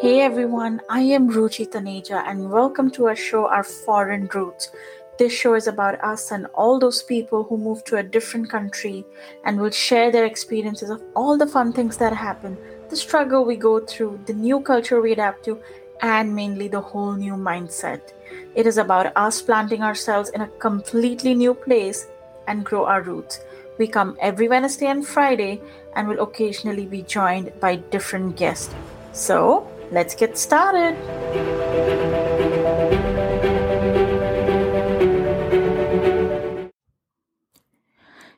Hey everyone, I am Ruchi Taneja and welcome to our show Our Foreign Roots. This show is about us and all those people who move to a different country and will share their experiences of all the fun things that happen, the struggle we go through, the new culture we adapt to, and mainly the whole new mindset. It is about us planting ourselves in a completely new place and grow our roots. We come every Wednesday and Friday and will occasionally be joined by different guests. So, let's get started.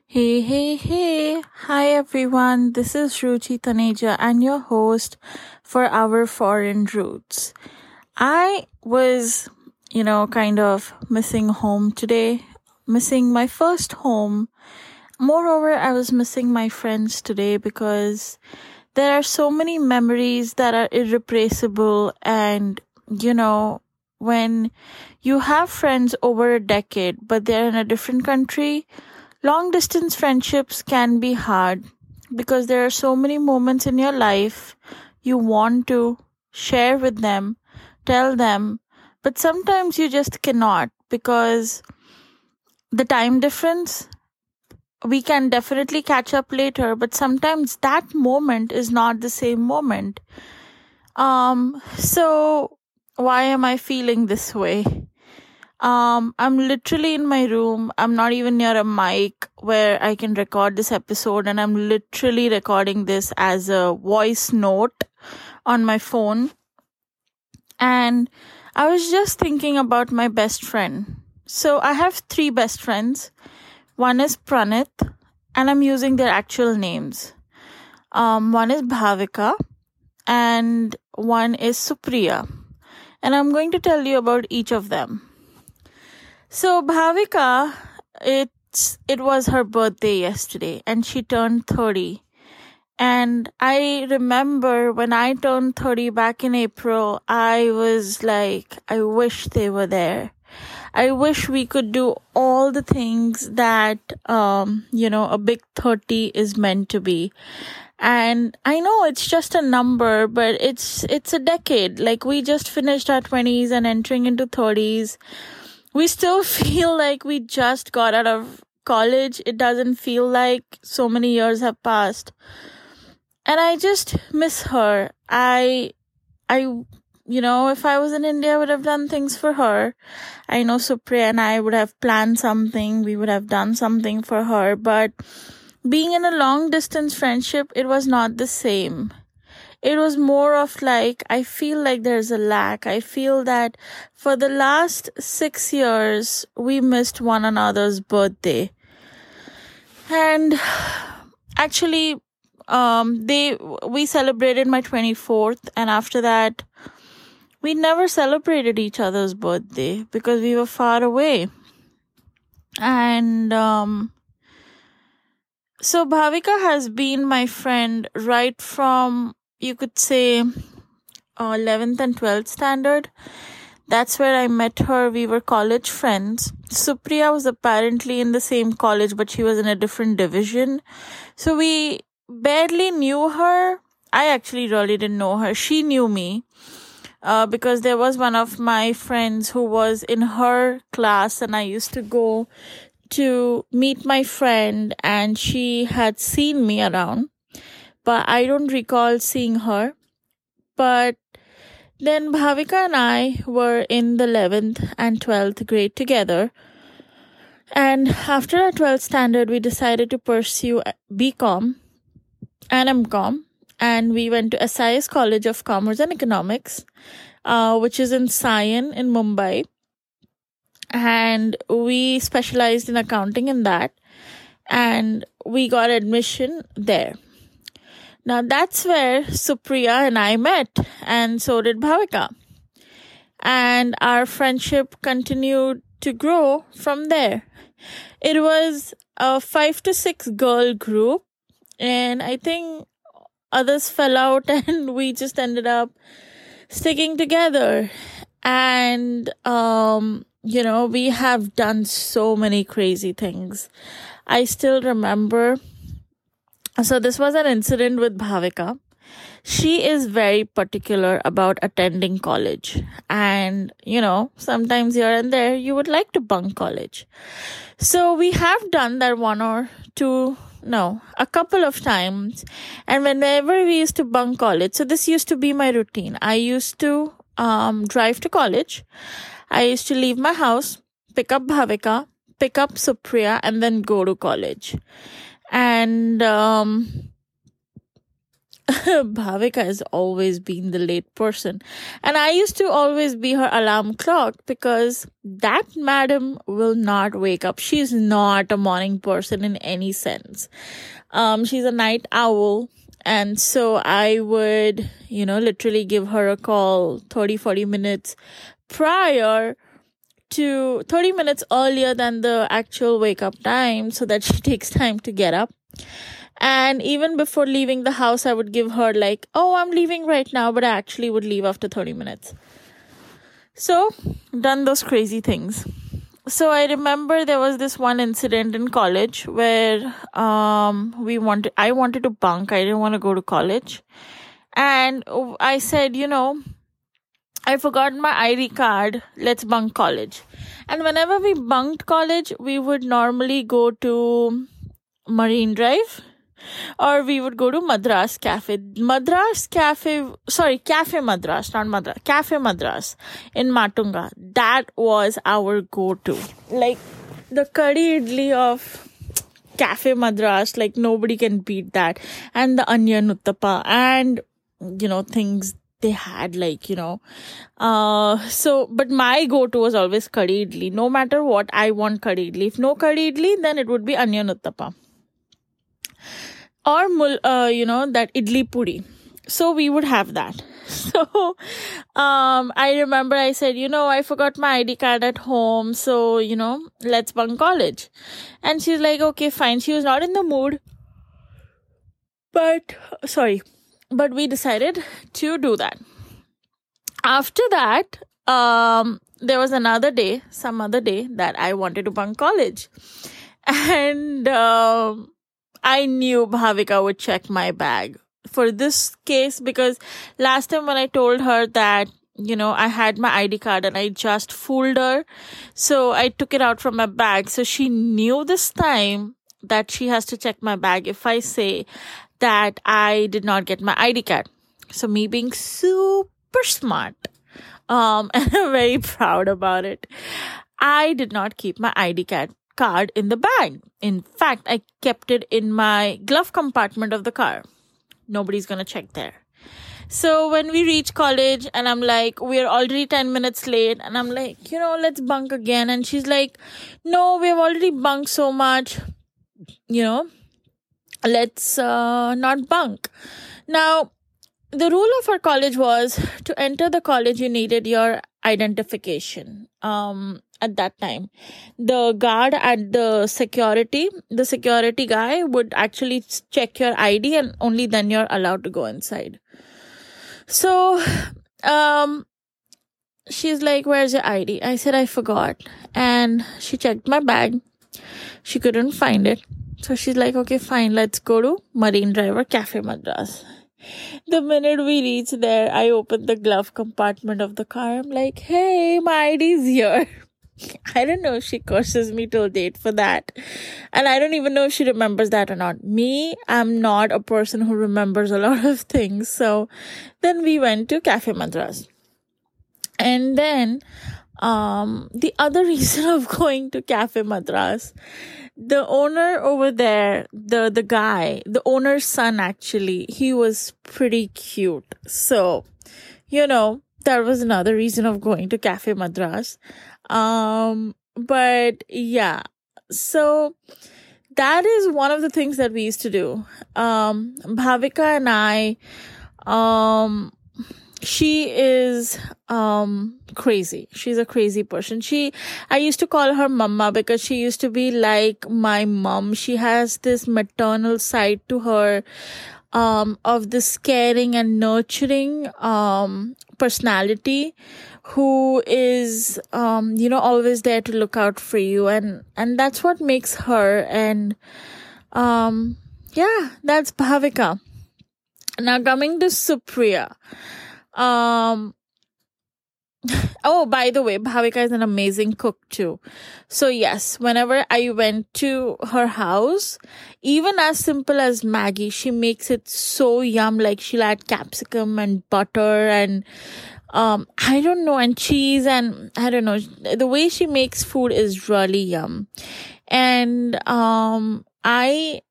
Hey, hey, hey. Hi, everyone. This is Ruchi Taneja and your host for our foreign roots. I was, you know, kind of missing home today, missing my first home. Moreover, I was missing my friends today because there are so many memories that are irreplaceable and, you know, when you have friends over a decade, but they're in a different country, Long distance friendships can be hard because there are so many moments in your life you want to share with them, tell them, but sometimes you just cannot because the time difference we can definitely catch up later but sometimes that moment is not the same moment um so why am i feeling this way um, I'm literally in my room. I'm not even near a mic where I can record this episode, and I'm literally recording this as a voice note on my phone. And I was just thinking about my best friend. So I have three best friends. One is Pranit, and I'm using their actual names. Um, one is Bhavika, and one is Supriya. And I'm going to tell you about each of them. So Bhavika, it's it was her birthday yesterday and she turned 30. And I remember when I turned 30 back in April, I was like, I wish they were there. I wish we could do all the things that, um, you know, a big 30 is meant to be. And I know it's just a number, but it's, it's a decade. Like we just finished our 20s and entering into 30s we still feel like we just got out of college. It doesn't feel like so many years have passed. And I just miss her. I, I, you know, if I was in India, I would have done things for her. I know Supriya and I would have planned something. We would have done something for her. But being in a long distance friendship, it was not the same it was more of like, I feel like there's a lack. I feel that for the last six years, we missed one another's birthday. And actually, um, they, we celebrated my 24th and after that, we never celebrated each other's birthday because we were far away. And, um, so Bhavika has been my friend right from you could say uh, 11th and 12th standard. That's where i met her. We were college friends. Supriya was apparently in the same college but she was in a different division. So we barely knew her. I actually really didn't know her. She knew me uh, because there was one of my friends who was in her class and i used to go to meet my friend and she had seen me around but I don't recall seeing her. But then Bhavika and I were in the 11th and 12th grade together. And after our 12th standard, we decided to pursue BCom and MCom. And we went to SIES College of Commerce and Economics, uh, which is in Sion in Mumbai. And we specialized in accounting in that. And we got admission there. Now that's where Supriya and I met, and so did Bhavika. And our friendship continued to grow from there. It was a five to six girl group, and I think others fell out, and we just ended up sticking together. And, um, you know, we have done so many crazy things. I still remember so this was an incident with Bhavika. she is very particular about attending college. And, you know, sometimes here and there you would like to bunk college. So we have done that one or two, no, a couple of times. And whenever we used to bunk college, so this used to be my routine. I used to um, drive to college. I used to leave my house, pick up Bhavika, pick up Supriya, and then go to college. And um, Bhavika has always been the late person. And I used to always be her alarm clock because that madam will not wake up. She's not a morning person in any sense. Um, she's a night owl. And so I would, you know, literally give her a call 30, 40 minutes prior to 30 minutes earlier than the actual wake up time so that she takes time to get up. And even before leaving the house, I would give her, like, oh, I'm leaving right now, but I actually would leave after 30 minutes. So, done those crazy things. So, I remember there was this one incident in college where um, we wanted, I wanted to bunk. I didn't want to go to college. And I said, you know, I forgot my ID card. Let's bunk college. And whenever we bunked college, we would normally go to Marine Drive or we would go to Madras Cafe. Madras Cafe, sorry, Cafe Madras, not Madras, Cafe Madras in Matunga. That was our go to. Like the curry idli of Cafe Madras, like nobody can beat that. And the onion uttapa and, you know, things they had like you know uh so but my go-to was always curry idli no matter what i want curry idli if no curry idli then it would be onion uttapa or uh, you know that idli puri. So we would have that. So um i remember i said you know i forgot my id card at home so you know let's bunk college. And she's like okay fine. She was not in the mood. But sorry. But we decided to do that. After that um there was another day some other day that i wanted to bunk college. And um I knew Bhavika would check my bag for this case because last time when I told her that you know, I had my ID card and I just fooled her. So I took it out from my bag. So she knew this time that she has to check my bag if I say that I did not get my ID card. So me being super smart, um, and I'm very proud about it. I did not keep my ID card card in the bag. In fact, I kept it in my glove compartment of the car. Nobody's gonna check there. So when we reach college and I'm like, we're already 10 minutes late and I'm like, you know, let's bunk again. And she's like, no, we've already bunked so much, you know, let's uh, not bunk. Now, the rule of our college was to enter the college, you needed your identification. Um, at that time. The guard at the security the security guy would actually check your id and only then you're allowed to go inside. So um she's like where's your id i said i forgot. And she checked my bag. She couldn't find it. So she's like okay fine let's go to marine driver cafe madras the minute we reach there, I open the glove compartment of the car. I'm like, hey, my ID's here. I don't know if she curses me till date for that. And I don't even know if she remembers that or not. Me, I'm not a person who remembers a lot of things. So then we went to Cafe Madras. And then, um, the other reason of going to Cafe Madras, the owner over there, the, the guy, the owner's son actually, he was pretty cute. So, you know, that was another reason of going to Cafe Madras. Um, but yeah, so that is one of the things that we used to do. Um, Bhavika and I, um, she is um crazy. She's a crazy person. She i used to call her mama because she used to be like my mom. She has this maternal side to her um of this caring and nurturing um personality who is um you know always there to look out for you. And and that's what makes her. And um yeah that's bhavika. Now coming to Supriya. Um oh, by the way, Bhavika is an amazing cook too. So yes, whenever I went to her house, even as simple as Maggi, she makes it so yum. Like she'll add capsicum and butter and um I don't know and cheese and I don't know. The way she makes food is really yum. And um I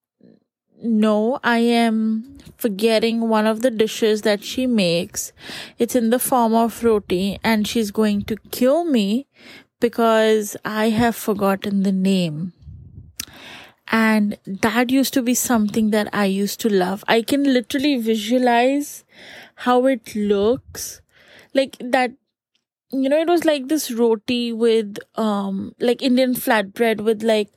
no, I am forgetting one of the dishes that she makes. It's in the form of roti, and she's going to kill me because I have forgotten the name. And that used to be something that I used to love. I can literally visualize how it looks. Like that you know, it was like this roti with, um, like Indian flatbread with like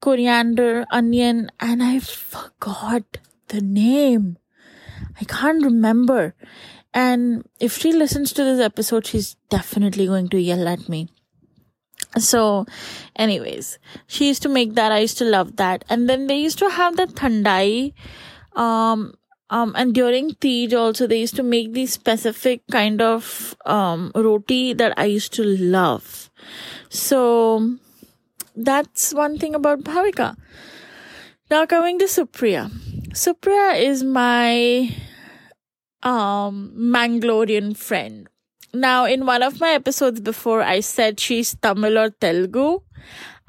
coriander, onion, and I forgot the name. I can't remember. And if she listens to this episode, she's definitely going to yell at me. So, anyways, she used to make that. I used to love that. And then they used to have the thandai. Um, um, and during Teej also, they used to make these specific kind of, um, roti that I used to love. So, that's one thing about Bhavika. Now coming to Supriya. Supriya is my, um, Mangalorian friend. Now, in one of my episodes before, I said she's Tamil or Telugu.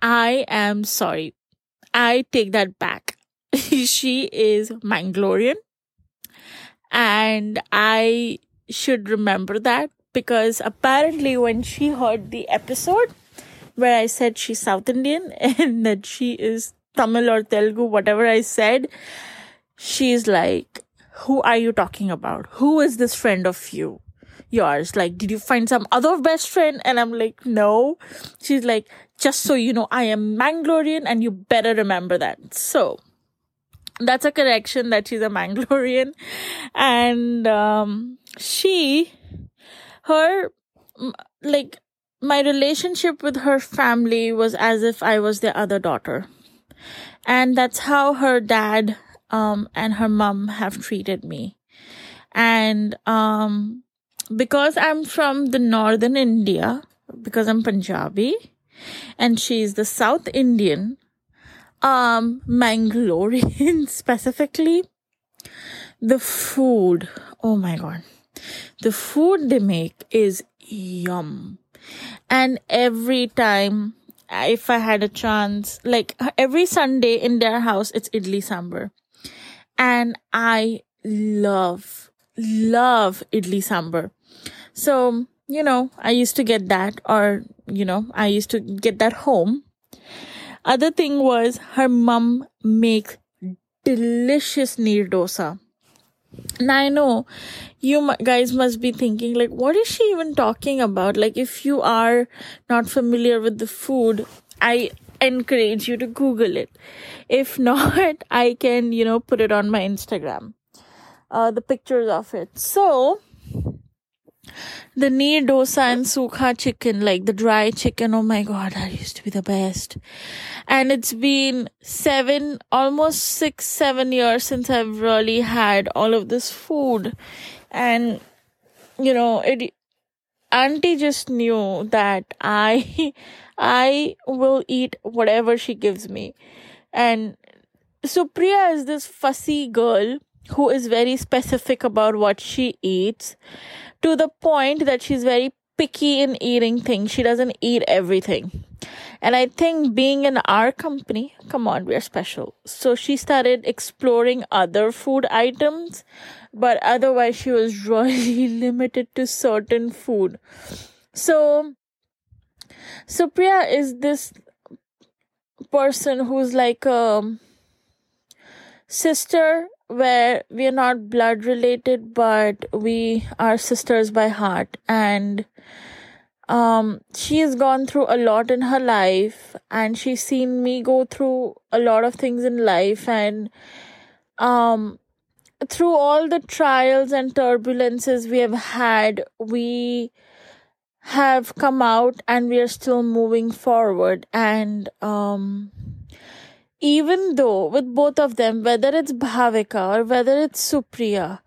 I am sorry. I take that back. she is Mangalorian and I should remember that because apparently when she heard the episode where I said she's South Indian and that she is Tamil or Telugu, whatever I said, she's like, Who are you talking about? Who is this friend of you? Yours? Like, did you find some other best friend? And I'm like, No. She's like, Just so you know, I am Mangalorian and you better remember that. So, that's a correction that she's a Mangalorean. And um, she, her, like, my relationship with her family was as if I was their other daughter. And that's how her dad um, and her mom have treated me. And um, because I'm from the northern India, because I'm Punjabi, and she's the South Indian, um Mangalorean specifically the food oh my god. The food they make is yum. And every time if i had a chance like every sunday in their house it's idli sambar. And i love love idli sambar. So you know i used to get that or you know i used to get that home other thing was her mum makes delicious neer dosa. Now I know you guys must be thinking like, what is she even talking about? Like, if you are not familiar with the food, I encourage you to Google it. If not, I can, you know, put it on my Instagram. Uh, the pictures of it. So, the neer dosa and sukha chicken, like the dry chicken. Oh my god, that used to be the best. And it's been seven, almost six, seven years since I've really had all of this food. And, you know, it, auntie just knew that I, I will eat whatever she gives me. And Supriya is this fussy girl who is very specific about what she eats to the point that she's very picky in eating things. She doesn't eat everything. And I think being in our company, come on, we're special. So she started exploring other food items, but otherwise she was really limited to certain food. So, Supriya is this person who's like a sister where we are not blood related, but we are sisters by heart. And um, she has gone through a lot in her life, and she's seen me go through a lot of things in life. And um, through all the trials and turbulences we have had, we have come out and we are still moving forward. And um, even though with both of them, whether it's Bhavika or whether it's Supriya,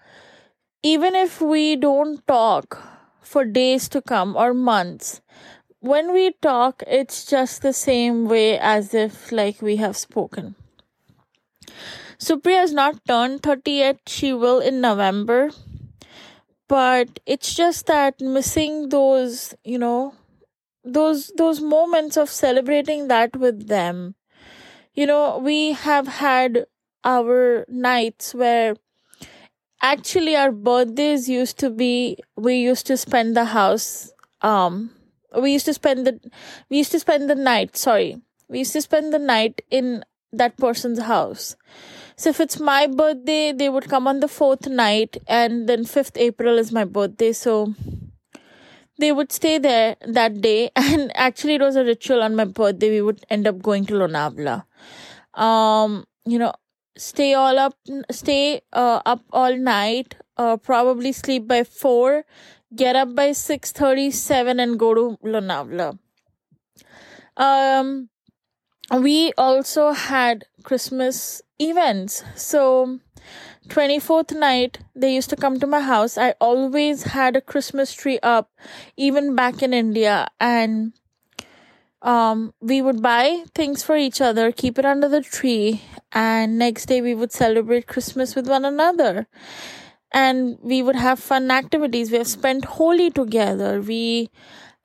even if we don't talk for days to come or months, when we talk, it's just the same way as if like we have spoken. Supriya has not turned 30 yet. She will in November. But it's just that missing those, you know, those those moments of celebrating that with them. You know, we have had our nights where actually our birthdays used to be we used to spend the house um we used to spend the we used to spend the night sorry we used to spend the night in that person's house. So if it's my birthday they would come on the fourth night and then 5th april is my birthday. So they would stay there that day. And actually it was a ritual on my birthday. We would end up going to lonavala um you know stay all up stay uh, up all night uh, probably sleep by 4 get up by 6:37 and go to Lonavala. Um we also had Christmas events. So 24th night they used to come to my house. I always had a Christmas tree up even back in India and um we would buy things for each other, keep it under the tree and next day we would celebrate Christmas with one another and we would have fun activities. We have spent Holi together. We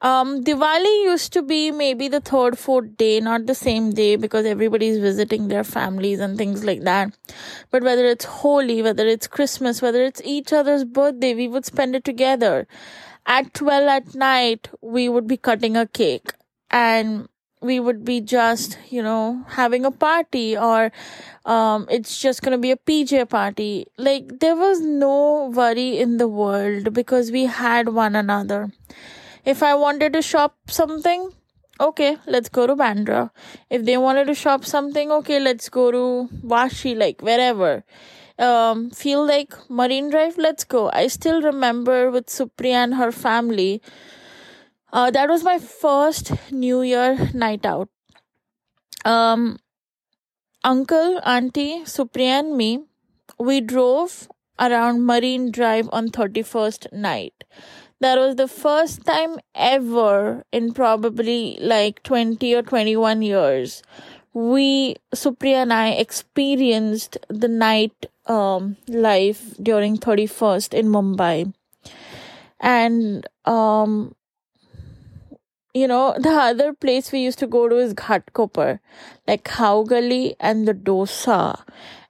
um Diwali used to be maybe the third, fourth day, not the same day because everybody's visiting their families and things like that. But whether it's Holi, whether it's Christmas, whether it's each other's birthday, we would spend it together. At 12 at night, we would be cutting a cake and we would be just, you know, having a party or um, it's just gonna be a PJ party. Like, there was no worry in the world because we had one another. If I wanted to shop something, okay, let's go to Bandra. If they wanted to shop something, okay, let's go to Vashi, like wherever. Um, feel like Marine Drive, let's go. I still remember with Supriya and her family uh, that was my first New Year night out. Um, uncle, auntie, Supriya, and me, we drove around Marine Drive on 31st night. That was the first time ever in probably like 20 or 21 years we Supriya and I experienced the night um life during 31st in Mumbai and um you know, the other place we used to go to is Ghatkopar, like Khaugali and the dosa.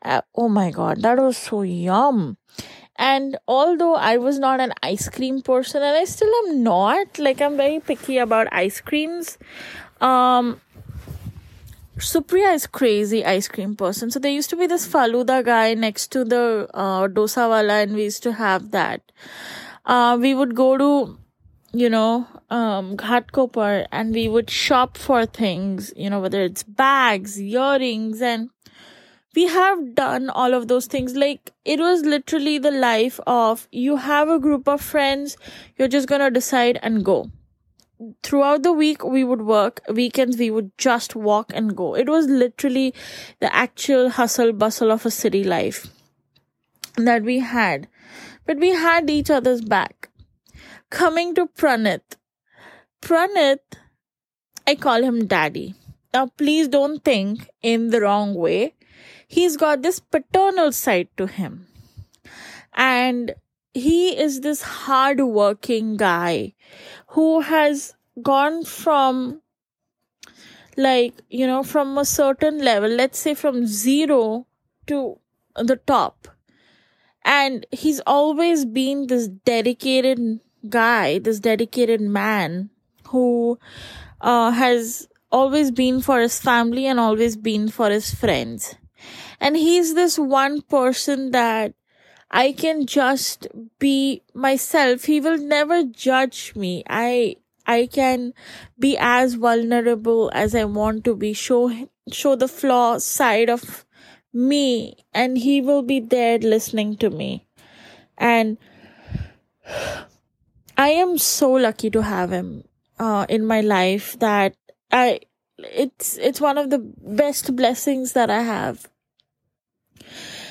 Uh, oh my god, that was so yum. And although I was not an ice cream person, and I still am not, like I'm very picky about ice creams. Um, Supriya is crazy ice cream person. So there used to be this Faluda guy next to the uh, dosa wala, and we used to have that. Uh, we would go to you know, um, Ghatkopar and we would shop for things, you know, whether it's bags, earrings, and we have done all of those things. Like, it was literally the life of you have a group of friends, you're just gonna decide and go. Throughout the week, we would work. Weekends, we would just walk and go. It was literally the actual hustle bustle of a city life that we had. But we had each other's back Coming to Pranit. Pranit, I call him daddy. Now, please don't think in the wrong way. He's got this paternal side to him. And he is this hard-working guy who has gone from like you know from a certain level let's say from zero to the top and he's always been this dedicated guy, this dedicated man who uh, has always been for his family and always been for his friends. And he's this one person that I can just be myself. He will never judge me. I I can be as vulnerable as I want to be. Show show the flaw side of me, and he will be there listening to me. And I am so lucky to have him uh, in my life that I it's it's one of the best blessings that I have.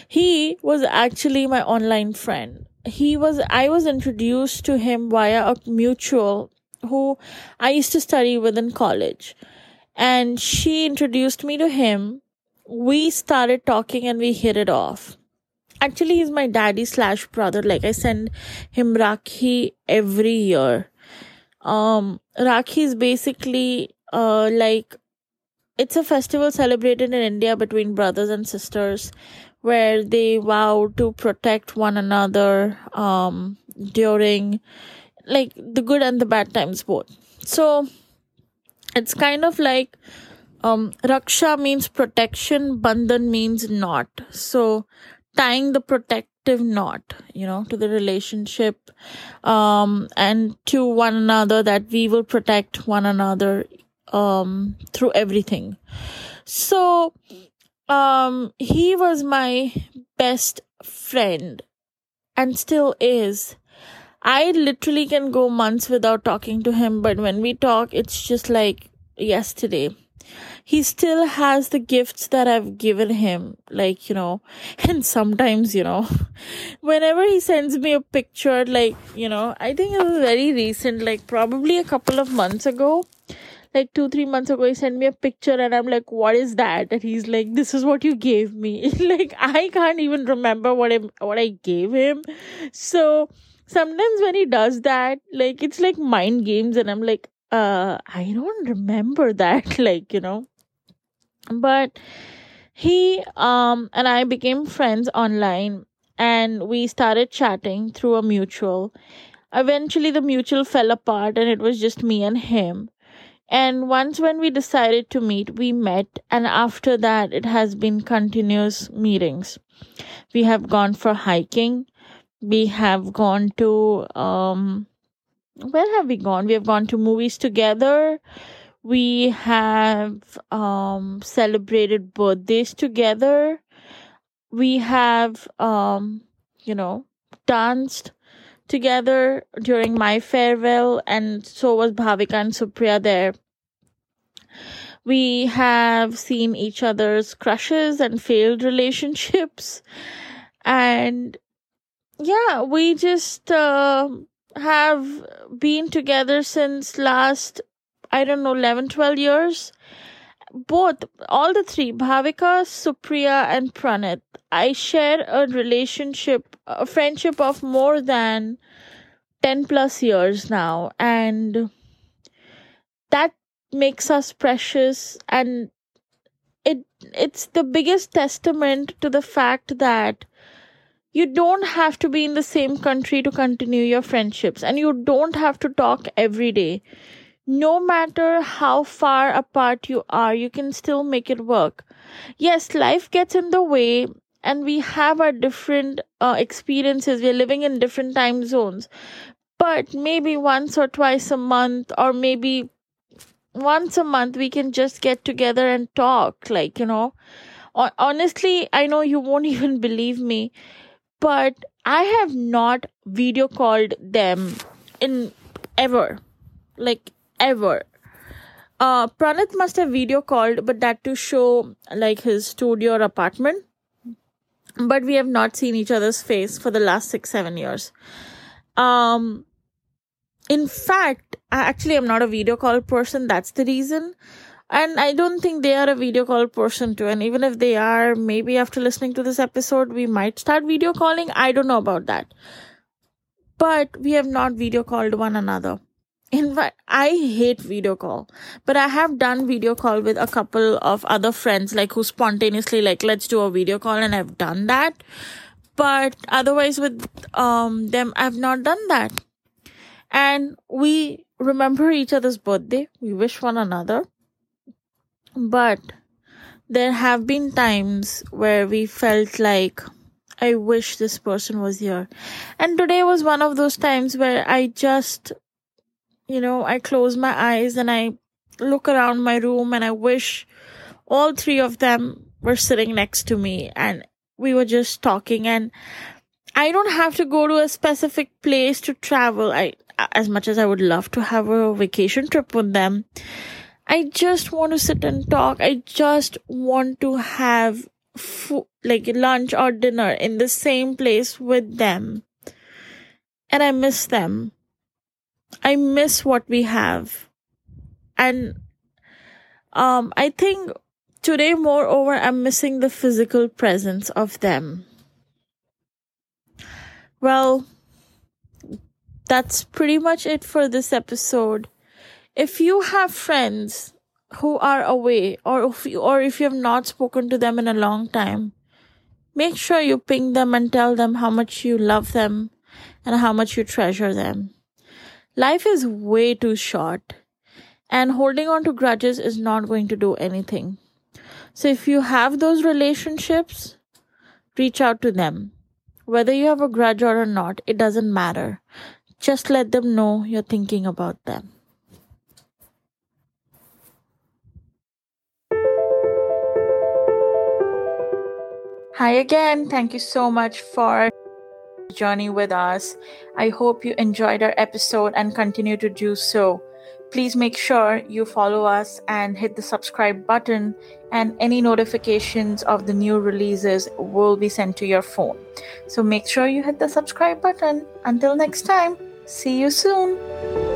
He was actually my online friend. He was I was introduced to him via a mutual who I used to study with in college. And she introduced me to him. We started talking and we hit it off. Actually, he's my daddy slash brother. Like I send him Rakhi every year. Um, Rakhi is basically uh like it's a festival celebrated in India between brothers and sisters where they vow to protect one another um during like the good and the bad times both. So it's kind of like um raksha means protection, bandhan means knot. So tying the protective knot, you know, to the relationship um and to one another that we will protect one another um through everything. So um he was my best friend and still is I literally can go months without talking to him, but when we talk, it's just like yesterday. He still has the gifts that I've given him, like, you know, and sometimes, you know, whenever he sends me a picture, like, you know, I think it was very recent, like probably a couple of months ago, like two three months ago he sent me a picture and i'm like what is that? And he's like this is what you gave me. Like i can't even remember what i what i gave him. So sometimes when he does that, like it's like mind games, and I'm like, uh, I don't remember that, like, you know. But he um and I became friends online and we started chatting through a mutual. Eventually the mutual fell apart and it was just me and him. And once when we decided to meet, we met, and after that, it has been continuous meetings. We have gone for hiking, we have gone to um where have we gone we have gone to movies together we have um celebrated birthdays together. We have um you know danced together during my farewell and so was bhavika and supriya there. We have seen each other's crushes and failed relationships. And yeah, we just uh, have been together since last, I don't know, 11, 12 years. Both, all the three, Bhavika, Supriya, and Pranit. I share a relationship, a friendship of more than 10 plus years now. And that makes us precious and it it's the biggest testament to the fact that you don't have to be in the same country to continue your friendships and you don't have to talk every day no matter how far apart you are you can still make it work. Yes life gets in the way and we have our different uh, experiences. We're living in different time zones. But maybe once or twice a month or maybe once a month we can just get together and talk like you know. Honestly i know you won't even believe me but I have not video called them in ever, like ever. Uh, Pranit must have video called, but that to show like his studio or apartment. But we have not seen each other's face for the last six, seven years. Um, in fact, I actually am not a video call person. That's the reason and i don't think they are a video call person too and even if they are maybe after listening to this episode we might start video calling i don't know about that but we have not video called one another in fact i hate video call but i have done video call with a couple of other friends like who spontaneously like let's do a video call and i've done that. But otherwise with um them i've not done that. And we remember each other's birthday. We wish one another. But there have been times where we felt like, I wish this person was here. And today was one of those times where I just, you know, I close my eyes and I look around my room and I wish all three of them were sitting next to me and we were just talking and I don't have to go to a specific place to travel. I as much as I would love to have a vacation trip with them, I just want to sit and talk. I just want to have food, like lunch or dinner in the same place with them. And I miss them. I miss what we have. And um I think today moreover I'm missing the physical presence of them. Well, that's pretty much it for this episode. If you have friends who are away or if you, or if you have not spoken to them in a long time, make sure you ping them and tell them how much you love them and how much you treasure them. Life is way too short and holding on to grudges is not going to do anything. So if you have those relationships, reach out to them. Whether you have a grudge or not, it doesn't matter. Just let them know you're thinking about them. Hi again. Thank you so much for journey with us. I hope you enjoyed our episode and continue to do so. Please make sure you follow us and hit the subscribe button, and any notifications of the new releases will be sent to your phone. So make sure you hit the subscribe button. Until next time, see you soon.